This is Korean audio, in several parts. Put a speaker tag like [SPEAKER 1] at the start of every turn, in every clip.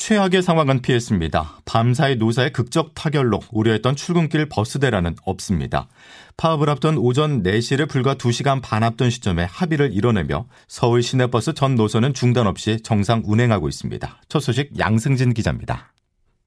[SPEAKER 1] 최악의 상황은 피했습니다. 밤사이 노사의 극적 타결로 우려했던 출근길 버스 대란은 없습니다. 파업을 앞둔 오전 4시를 불과 2시간 반 앞둔 시점에 합의를 이뤄내며 서울 시내버스 전 노선은 중단 없이 정상 운행하고 있습니다. 첫 소식 양승진 기자입니다.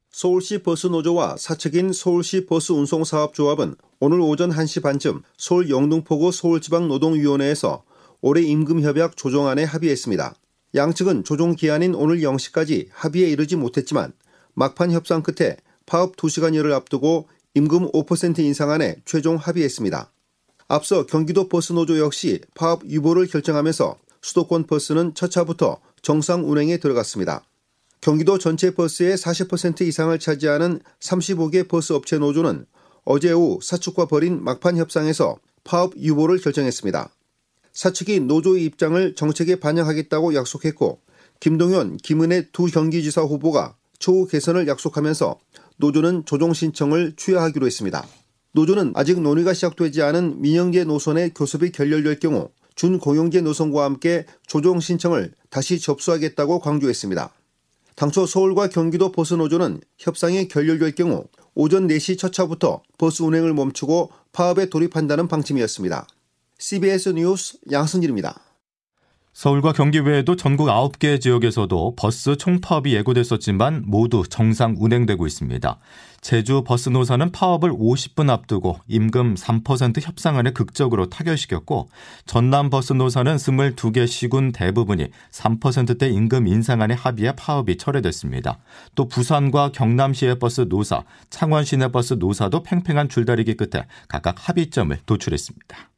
[SPEAKER 2] 서울시 버스 노조와 사측인 서울시 버스 운송사업조합은 오늘 오전 1시 반쯤 서울 영등포구 서울지방노동위원회에서 올해 임금협약 조정안에 합의했습니다. 양측은 조정 기한인 오늘 0시까지 합의에 이르지 못했지만 막판 협상 끝에 파업 2시간여를 앞두고 임금 5% 인상안에 최종 합의했습니다. 앞서 경기도 버스노조 역시 파업 유보를 결정하면서 수도권 버스는 첫 차부터 정상 운행에 들어갔습니다. 경기도 전체 버스의 40% 이상을 차지하는 35개 버스 업체 노조는 어제 오후 사측과 벌인 막판 협상에서 파업 유보를 결정했습니다. 사측이 노조의 입장을 정책에 반영하겠다고 약속했고 김동연, 김은혜 두 경기지사 후보가 처우 개선을 약속하면서 노조는 조정 신청을 취하하기로 했습니다. 노조는 아직 논의가 시작되지 않은 민영계 노선의 교섭이 결렬될 경우 준공영제 노선과 함께 조정 신청을 다시 접수하겠다고 강조했습니다. 당초 서울과 경기도 버스 노조는 협상이 결렬될 경우 오전 4시 첫 차부터 버스 운행을 멈추고 파업에 돌입한다는 방침이었습니다. CBS 뉴스 양승길입니다.
[SPEAKER 1] 서울과 경기 외에도 전국 9개 지역에서도 버스 총파업이 예고됐었지만 모두 정상 운행되고 있습니다. 제주 버스 노사는 파업을 50분 앞두고 임금 3% 협상안을 극적으로 타결시켰고 전남 버스 노사는 22개 시군 대부분이 3%대 임금 인상안에 합의해 파업이 철회됐습니다. 또 부산과 경남 시외버스 노사, 창원 시내 버스 노사도 팽팽한 줄다리기 끝에 각각 합의점을 도출했습니다.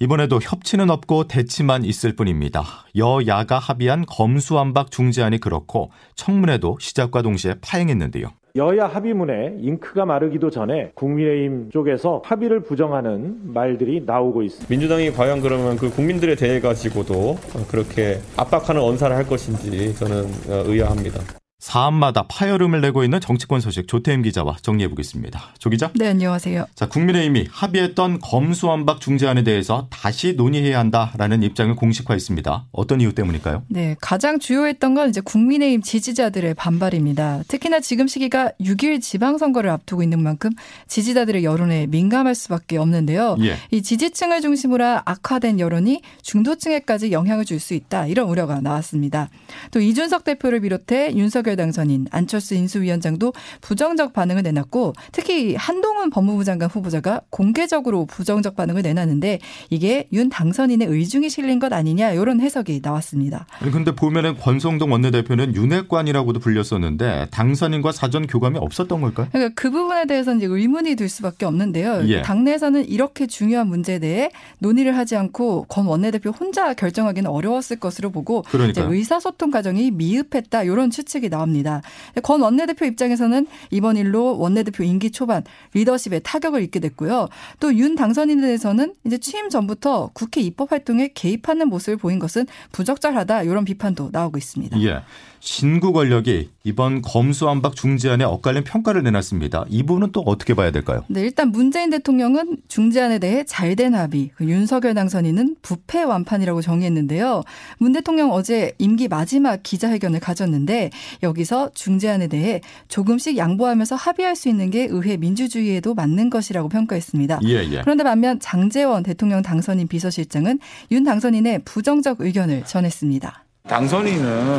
[SPEAKER 1] 이번에도 협치는 없고 대치만 있을 뿐입니다. 여야가 합의한 검수안박 중재안이 그렇고 청문회도 시작과 동시에 파행했는데요.
[SPEAKER 3] 여야 합의문에 잉크가 마르기도 전에 국민의힘 쪽에서 합의를 부정하는 말들이 나오고 있습니다.
[SPEAKER 4] 민주당이 과연 그러면 그 국민들에 대해 가지고도 그렇게 압박하는 언사를 할 것인지 저는 의아합니다.
[SPEAKER 1] 사안마다 파열음을 내고 있는 정치권 소식 조태임 기자와 정리해 보겠습니다. 조 기자.
[SPEAKER 5] 네, 안녕하세요.
[SPEAKER 1] 자, 국민의힘이 합의했던 검수완박 중재안에 대해서 다시 논의해야 한다라는 입장을 공식화했습니다. 어떤 이유 때문일까요?
[SPEAKER 5] 네, 가장 주요했던 건 이제 국민의힘 지지자들의 반발입니다. 특히나 지금 시기가 6일 지방선거를 앞두고 있는 만큼 지지자들의 여론에 민감할 수밖에 없는데요. 예. 이 지지층을 중심으로 악화된 여론이 중도층에까지 영향을 줄 수 있다 이런 우려가 나왔습니다. 또 이준석 대표를 비롯해 윤석열 비례 당선인 안철수 인수위원장도 부정적 반응을 내놨고 특히 한동훈 법무부 장관 후보자가 공개적으로 부정적 반응을 내놨는데 이게 윤 당선인의 의중이 실린 것 아니냐 이런 해석이 나왔습니다.
[SPEAKER 1] 그런데 보면은 권성동 원내대표는 윤핵관이라고도 불렸었는데 당선인과 사전 교감이 없었던 걸까요?
[SPEAKER 5] 그러니까 그 부분에 대해서는 이제 의문이 들 수밖에 없는데요. 예. 당내에서는 이렇게 중요한 문제에 대해 논의를 하지 않고 권 원내대표 혼자 결정하기는 어려웠을 것으로 보고 의사소통 과정이 미흡했다 이런 추측이 나옵니다. 나옵니다. 권 원내대표 입장에서는 이번 일로 원내대표 임기 초반 리더십에 타격을 입게 됐고요. 또 윤 당선인에 대해서는 이제 취임 전부터 국회 입법 활동에 개입하는 모습을 보인 것은 부적절하다 이런 비판도 나오고 있습니다.
[SPEAKER 1] 예. 신구 권력이 이번 검수안박 중재안에 엇갈린 평가를 내놨습니다. 이 부분은 또 어떻게 봐야 될까요?
[SPEAKER 5] 네, 일단 문재인 대통령은 중재안에 대해 잘된 합의, 그 윤석열 당선인은 부패 완판이라고 정의했는데요. 문 대통령 어제 임기 마지막 기자회견을 가졌는데 여기서 중재안에 대해 조금씩 양보하면서 합의할 수 있는 게 의회 민주주의에도 맞는 것이라고 평가했습니다. 예, 예. 그런데 반면 장재원 대통령 당선인 비서실장은 윤 당선인의 부정적 의견을 전했습니다.
[SPEAKER 6] 당선인은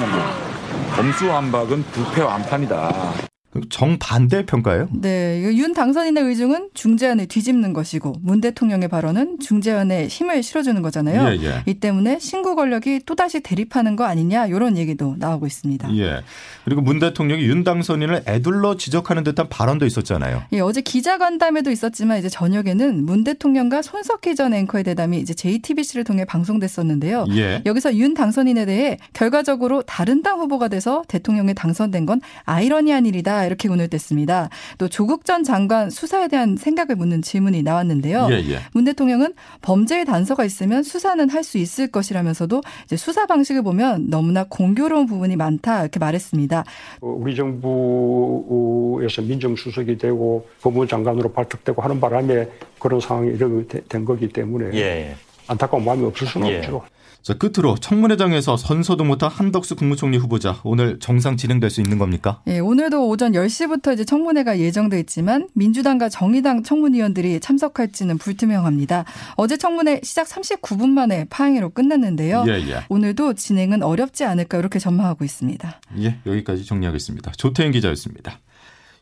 [SPEAKER 6] 검수완박은 부패 완판이다.
[SPEAKER 1] 정반대 평가예요?
[SPEAKER 5] 네. 윤 당선인의 의중은 중재안을 뒤집는 것이고 문 대통령의 발언은 중재안에 힘을 실어주는 거잖아요. 예, 예. 이 때문에 신구 권력이 또다시 대립하는 거 아니냐 이런 얘기도 나오고 있습니다.
[SPEAKER 1] 예. 그리고 문 대통령이 윤 당선인을 애둘러 지적하는 듯한 발언도 있었잖아요.
[SPEAKER 5] 예, 어제 기자간담회도 있었지만 이제 저녁에는 문 대통령과 손석희 전 앵커의 대담이 이제 JTBC를 통해 방송됐었는데요. 예. 여기서 윤 당선인에 대해 결과적으로 다른 당 후보가 돼서 대통령에 당선된 건 아이러니한 일이다 있다 이렇게 오늘 댔습니다. 또 조국 전 장관 수사에 대한 생각을 묻는 질문이 나왔는데요. 예, 예. 문 대통령은 범죄의 단서가 있으면 수사는 할 수 있을 것이라면서도 이제 수사 방식을 보면 너무나 공교로운 부분이 많다 이렇게 말했습니다.
[SPEAKER 7] 어, 우리 정부에서 민정수석이 되고 법무부 장관으로 발탁되고 하는 바람에 그런 상황이 이렇게 된 거기 때문에 예. 안타까운 마음이 없을 수는 예. 없죠.
[SPEAKER 1] 자, 끝으로 청문회장에서 선서도 못한 한덕수 국무총리 후보자 오늘 정상 진행될 수 있는 겁니까?
[SPEAKER 5] 예, 오늘도 오전 10시부터 이제 청문회가 예정돼 있지만 민주당과 정의당 청문위원들이 참석할지는 불투명합니다. 어제 청문회 시작 39분 만에 파행으로 끝났는데요. 예, 예. 오늘도 진행은 어렵지 않을까 이렇게 전망하고 있습니다.
[SPEAKER 1] 예, 여기까지 정리하겠습니다. 조태인 기자였습니다.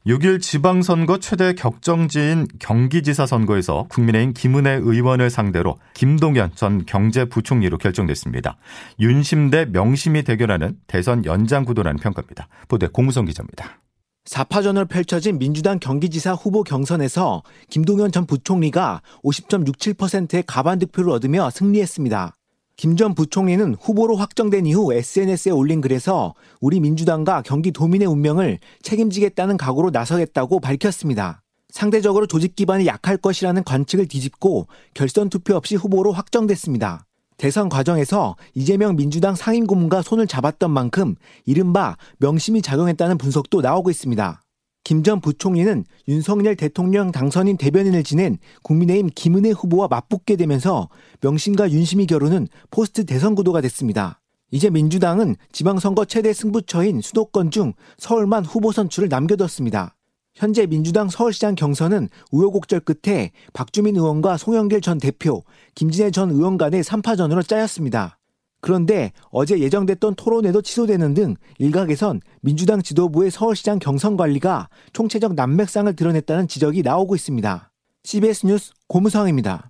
[SPEAKER 1] 6일 지방선거 최대 격정지인 경기지사 선거에서 국민의힘 김은혜 의원을 상대로 김동연 전 경제부총리로 결정됐습니다. 윤심 대 명심이 대결하는 대선 연장 구도라는 평가입니다. 보도에 공무성 기자입니다.
[SPEAKER 8] 4파전을 펼쳐진 민주당 경기지사 후보 경선에서 김동연 전 부총리가 50.67%의 가반 득표를 얻으며 승리했습니다. 김 전 부총리는 후보로 확정된 이후 SNS에 올린 글에서 우리 민주당과 경기 도민의 운명을 책임지겠다는 각오로 나서겠다고 밝혔습니다. 상대적으로 조직 기반이 약할 것이라는 관측을 뒤집고 결선 투표 없이 후보로 확정됐습니다. 대선 과정에서 이재명 민주당 상임 고문과 손을 잡았던 만큼 이른바 명심이 작용했다는 분석도 나오고 있습니다. 김 전 부총리는 윤석열 대통령 당선인 대변인을 지낸 국민의힘 김은혜 후보와 맞붙게 되면서 명심과 윤심이 결혼은 포스트 대선 구도가 됐습니다. 이제 민주당은 지방선거 최대 승부처인 수도권 중 서울만 후보 선출을 남겨뒀습니다. 현재 민주당 서울시장 경선은 우여곡절 끝에 박주민 의원과 송영길 전 대표, 김진애 전 의원 간의 3파전으로 짜였습니다. 그런데 어제 예정됐던 토론회도 취소되는 등 일각에선 민주당 지도부의 서울시장 경선 관리가 총체적 난맥상을 드러냈다는 지적이 나오고 있습니다. CBS 뉴스 고무상입니다.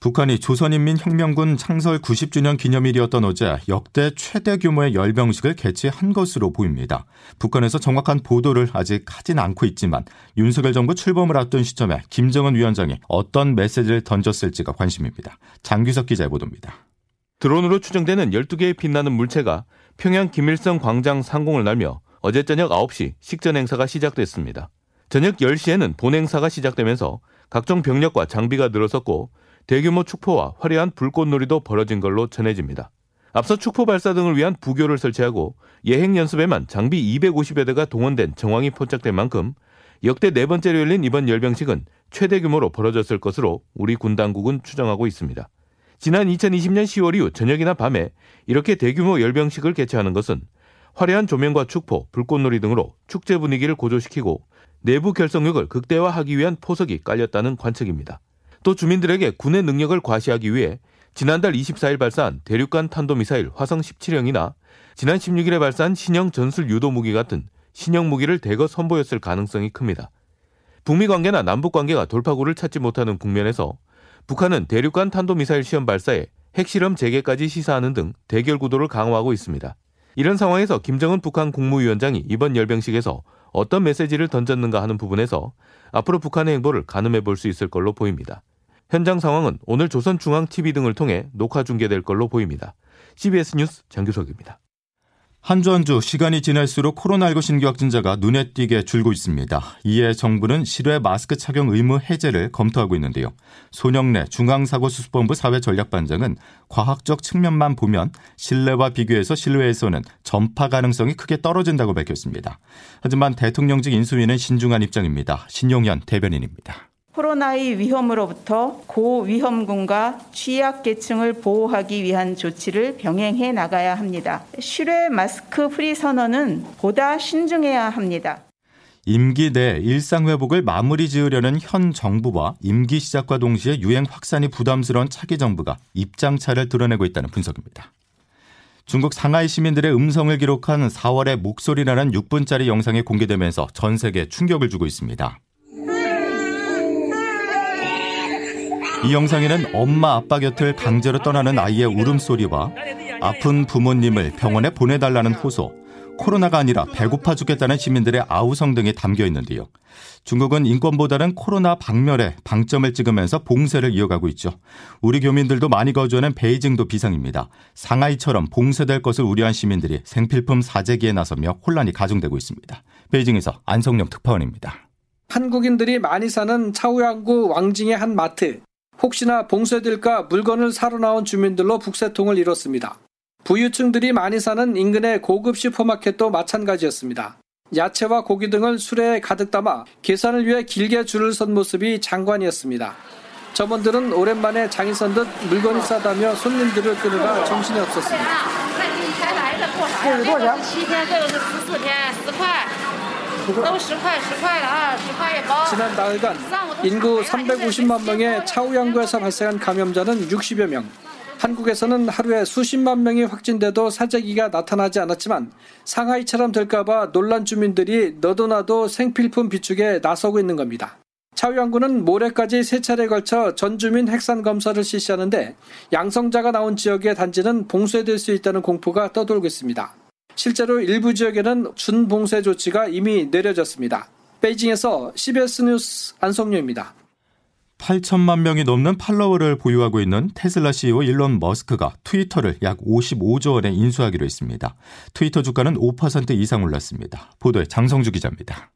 [SPEAKER 1] 북한이 조선인민혁명군 창설 90주년 기념일이었던 어제 역대 최대 규모의 열병식을 개최한 것으로 보입니다. 북한에서 정확한 보도를 아직 하진 않고 있지만 윤석열 정부 출범을 앞둔 시점에 김정은 위원장이 어떤 메시지를 던졌을지가 관심입니다. 장규석 기자의 보도입니다.
[SPEAKER 9] 드론으로 추정되는 12개의 빛나는 물체가 평양 김일성 광장 상공을 날며 어제 저녁 9시 식전 행사가 시작됐습니다. 저녁 10시에는 본 행사가 시작되면서 각종 병력과 장비가 늘어섰고 대규모 축포와 화려한 불꽃놀이도 벌어진 걸로 전해집니다. 앞서 축포 발사 등을 위한 부교를 설치하고 예행 연습에만 장비 250여 대가 동원된 정황이 포착된 만큼 역대 네 번째로 열린 이번 열병식은 최대 규모로 벌어졌을 것으로 우리 군 당국은 추정하고 있습니다. 지난 2020년 10월 이후 저녁이나 밤에 이렇게 대규모 열병식을 개최하는 것은 화려한 조명과 축포, 불꽃놀이 등으로 축제 분위기를 고조시키고 내부 결속력을 극대화하기 위한 포석이 깔렸다는 관측입니다. 또 주민들에게 군의 능력을 과시하기 위해 지난달 24일 발사한 대륙간 탄도미사일 화성 17형이나 지난 16일에 발사한 신형 전술 유도 무기 같은 신형 무기를 대거 선보였을 가능성이 큽니다. 북미 관계나 남북 관계가 돌파구를 찾지 못하는 국면에서 북한은 대륙간 탄도미사일 시험 발사에 핵실험 재개까지 시사하는 등 대결 구도를 강화하고 있습니다. 이런 상황에서 김정은 북한 국무위원장이 이번 열병식에서 어떤 메시지를 던졌는가 하는 부분에서 앞으로 북한의 행보를 가늠해 볼 수 있을 걸로 보입니다. 현장 상황은 오늘 조선중앙TV 등을 통해 녹화 중계될 걸로 보입니다. CBS 뉴스 장규석입니다.
[SPEAKER 1] 한 주 한 주 시간이 지날수록 코로나19 신규 확진자가 눈에 띄게 줄고 있습니다. 이에 정부는 실외 마스크 착용 의무 해제를 검토하고 있는데요. 손영래 중앙사고수습본부 사회전략반장은 과학적 측면만 보면 실내와 비교해서 실외에서는 전파 가능성이 크게 떨어진다고 밝혔습니다. 하지만 대통령직 인수위는 신중한 입장입니다. 신용현 대변인입니다.
[SPEAKER 10] 코로나의 위험으로부터 고위험군과 취약계층을 보호하기 위한 조치를 병행해 나가야 합니다. 실외 마스크 프리 선언은 보다 신중해야 합니다.
[SPEAKER 1] 임기 내 일상 회복을 마무리 지으려는 현 정부와 임기 시작과 동시에 유행 확산이 부담스러운 차기 정부가 입장차를 드러내고 있다는 분석입니다. 중국 상하이 시민들의 음성을 기록한 4월의 목소리라는 6분짜리 영상이 공개되면서 전 세계에 충격을 주고 있습니다. 이 영상에는 엄마 아빠 곁을 강제로 떠나는 아이의 울음소리와 아픈 부모님을 병원에 보내달라는 호소, 코로나가 아니라 배고파 죽겠다는 시민들의 아우성 등이 담겨 있는데요. 중국은 인권보다는 코로나 박멸에 방점을 찍으면서 봉쇄를 이어가고 있죠. 우리 교민들도 많이 거주하는 베이징도 비상입니다. 상하이처럼 봉쇄될 것을 우려한 시민들이 생필품 사재기에 나서며 혼란이 가중되고 있습니다. 베이징에서 안성령 특파원입니다.
[SPEAKER 11] 한국인들이 많이 사는 차우양구 왕징의 한 마트. 혹시나 봉쇄될까 물건을 사러 나온 주민들로 북새통을 이뤘습니다. 부유층들이 많이 사는 인근의 고급 슈퍼마켓도 마찬가지였습니다. 야채와 고기 등을 수레에 가득 담아 계산을 위해 길게 줄을 선 모습이 장관이었습니다. 점원들은 오랜만에 장이 선듯 물건이 싸다며 손님들을 끌으라 정신이 없었습니다. 지난 나흘간 인구 350만 명의 차우양구에서 발생한 감염자는 60여 명. 한국에서는 하루에 수십만 명이 확진돼도 사재기가 나타나지 않았지만 상하이처럼 될까봐 놀란 주민들이 너도나도 생필품 비축에 나서고 있는 겁니다. 차우양구는 모레까지 세 차례 걸쳐 전 주민 핵산 검사를 실시하는데 양성자가 나온 지역의 단지는 봉쇄될 수 있다는 공포가 떠돌고 있습니다. 실제로 일부 지역에는 준봉쇄 조치가 이미 내려졌습니다. 베이징에서 CBS 뉴스 안성료입니다.
[SPEAKER 1] 8천만 명이 넘는 팔로워를 보유하고 있는 테슬라 CEO 일론 머스크가 트위터를 약 55조 원에 인수하기로 했습니다. 트위터 주가는 5% 이상 올랐습니다. 보도에 장성주 기자입니다.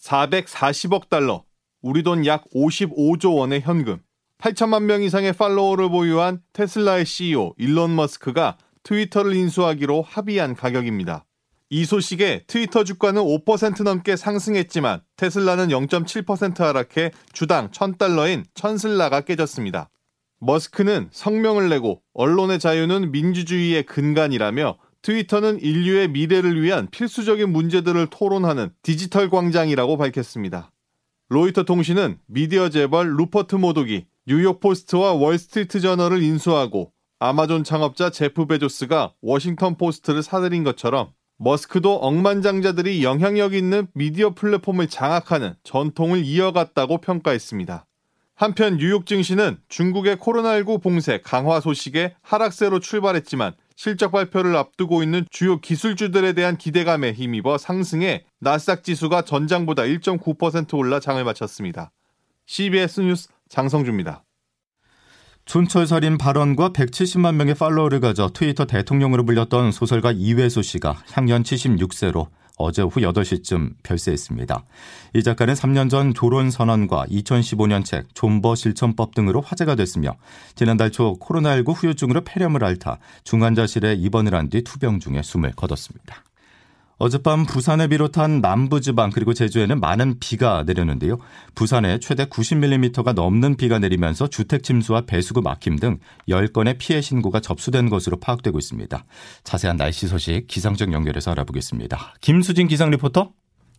[SPEAKER 12] 440억 달러, 우리 돈 약 55조 원의 현금, 8천만 명 이상의 팔로워를 보유한 테슬라의 CEO 일론 머스크가 트위터를 인수하기로 합의한 가격입니다. 이 소식에 트위터 주가는 5% 넘게 상승했지만 테슬라는 0.7% 하락해 주당 1000달러인 천슬라가 깨졌습니다. 머스크는 성명을 내고 언론의 자유는 민주주의의 근간이라며 트위터는 인류의 미래를 위한 필수적인 문제들을 토론하는 디지털 광장이라고 밝혔습니다. 로이터 통신은 미디어 재벌 루퍼트 머독이 뉴욕 포스트와 월스트리트 저널을 인수하고 아마존 창업자 제프 베조스가 워싱턴 포스트를 사들인 것처럼 머스크도 억만장자들이 영향력 있는 미디어 플랫폼을 장악하는 전통을 이어갔다고 평가했습니다. 한편 뉴욕 증시는 중국의 코로나19 봉쇄 강화 소식에 하락세로 출발했지만 실적 발표를 앞두고 있는 주요 기술주들에 대한 기대감에 힘입어 상승해 나스닥 지수가 전장보다 1.9% 올라 장을 마쳤습니다. CBS 뉴스 장성주입니다.
[SPEAKER 1] 촌철살인 발언과 170만 명의 팔로워를 가져 트위터 대통령으로 불렸던 소설가 이회수 씨가 향년 76세로 어제 오후 8시쯤 별세했습니다. 이 작가는 3년 전 졸혼 선언과 2015년 책 존버 실천법 등으로 화제가 됐으며 지난달 초 코로나19 후유증으로 폐렴을 앓다 중환자실에 입원을 한 뒤 투병 중에 숨을 거뒀습니다. 어젯밤 부산을 비롯한 남부 지방 그리고 제주에는 많은 비가 내렸는데요. 부산에 최대 90mm가 넘는 비가 내리면서 주택 침수와 배수구 막힘 등 10건의 피해 신고가 접수된 것으로 파악되고 있습니다. 자세한 날씨 소식 기상청 연결해서 알아보겠습니다. 김수진 기상 리포터.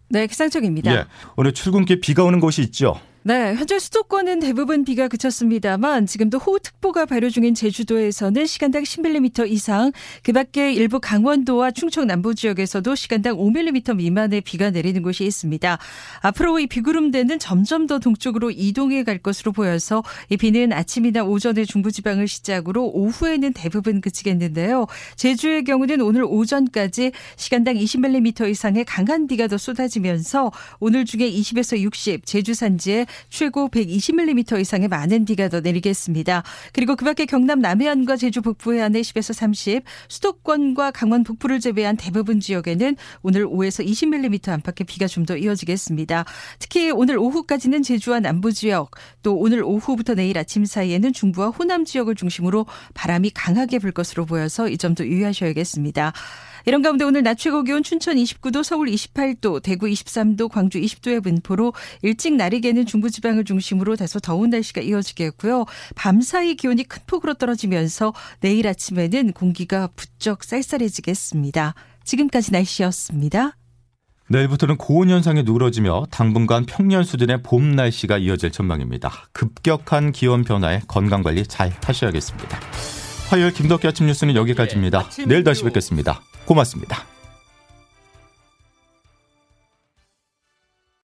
[SPEAKER 13] 네, 기상청입니다.
[SPEAKER 1] 예, 오늘 출근길 비가 오는 곳이 있죠.
[SPEAKER 13] 네, 현재 수도권은 대부분 비가 그쳤습니다만 지금도 호우특보가 발효 중인 제주도에서는 시간당 10mm 이상, 그 밖에 일부 강원도와 충청 남부 지역에서도 시간당 5mm 미만의 비가 내리는 곳이 있습니다. 앞으로 이 비구름대는 점점 더 동쪽으로 이동해 갈 것으로 보여서 이 비는 아침이나 오전에 중부지방을 시작으로 오후에는 대부분 그치겠는데요. 제주의 경우는 오늘 오전까지 시간당 20mm 이상의 강한 비가 더 쏟아지면서 오늘 중에 20에서 60 제주 산지에 최고 120mm 이상의 많은 비가 더 내리겠습니다. 그리고 그 밖에 경남 남해안과 제주 북부 해안에 10에서 30, 수도권과 강원 북부를 제외한 대부분 지역에는 오늘 5에서 20mm 안팎의 비가 좀 더 이어지겠습니다. 특히 오늘 오후까지는 제주와 남부 지역, 또 오늘 오후부터 내일 아침 사이에는 중부와 호남 지역을 중심으로 바람이 강하게 불 것으로 보여서 이 점도 유의하셔야겠습니다. 이런 가운데 오늘 낮 최고 기온 춘천 29도, 서울 28도, 대구 23도, 광주 20도의 분포로 일찍 날이게는 중부지방을 중심으로 다소 더운 날씨가 이어지겠고요. 밤사이 기온이 큰 폭으로 떨어지면서 내일 아침에는 공기가 부쩍 쌀쌀해지겠습니다. 지금까지 날씨였습니다.
[SPEAKER 1] 내일부터는 고온 현상이 누그러지며 당분간 평년 수준의 봄 날씨가 이어질 전망입니다. 급격한 기온 변화에 건강 관리 잘 하셔야겠습니다. 화요일 김덕기 아침 뉴스는 여기까지입니다. 내일 다시 뵙겠습니다. 고맙습니다.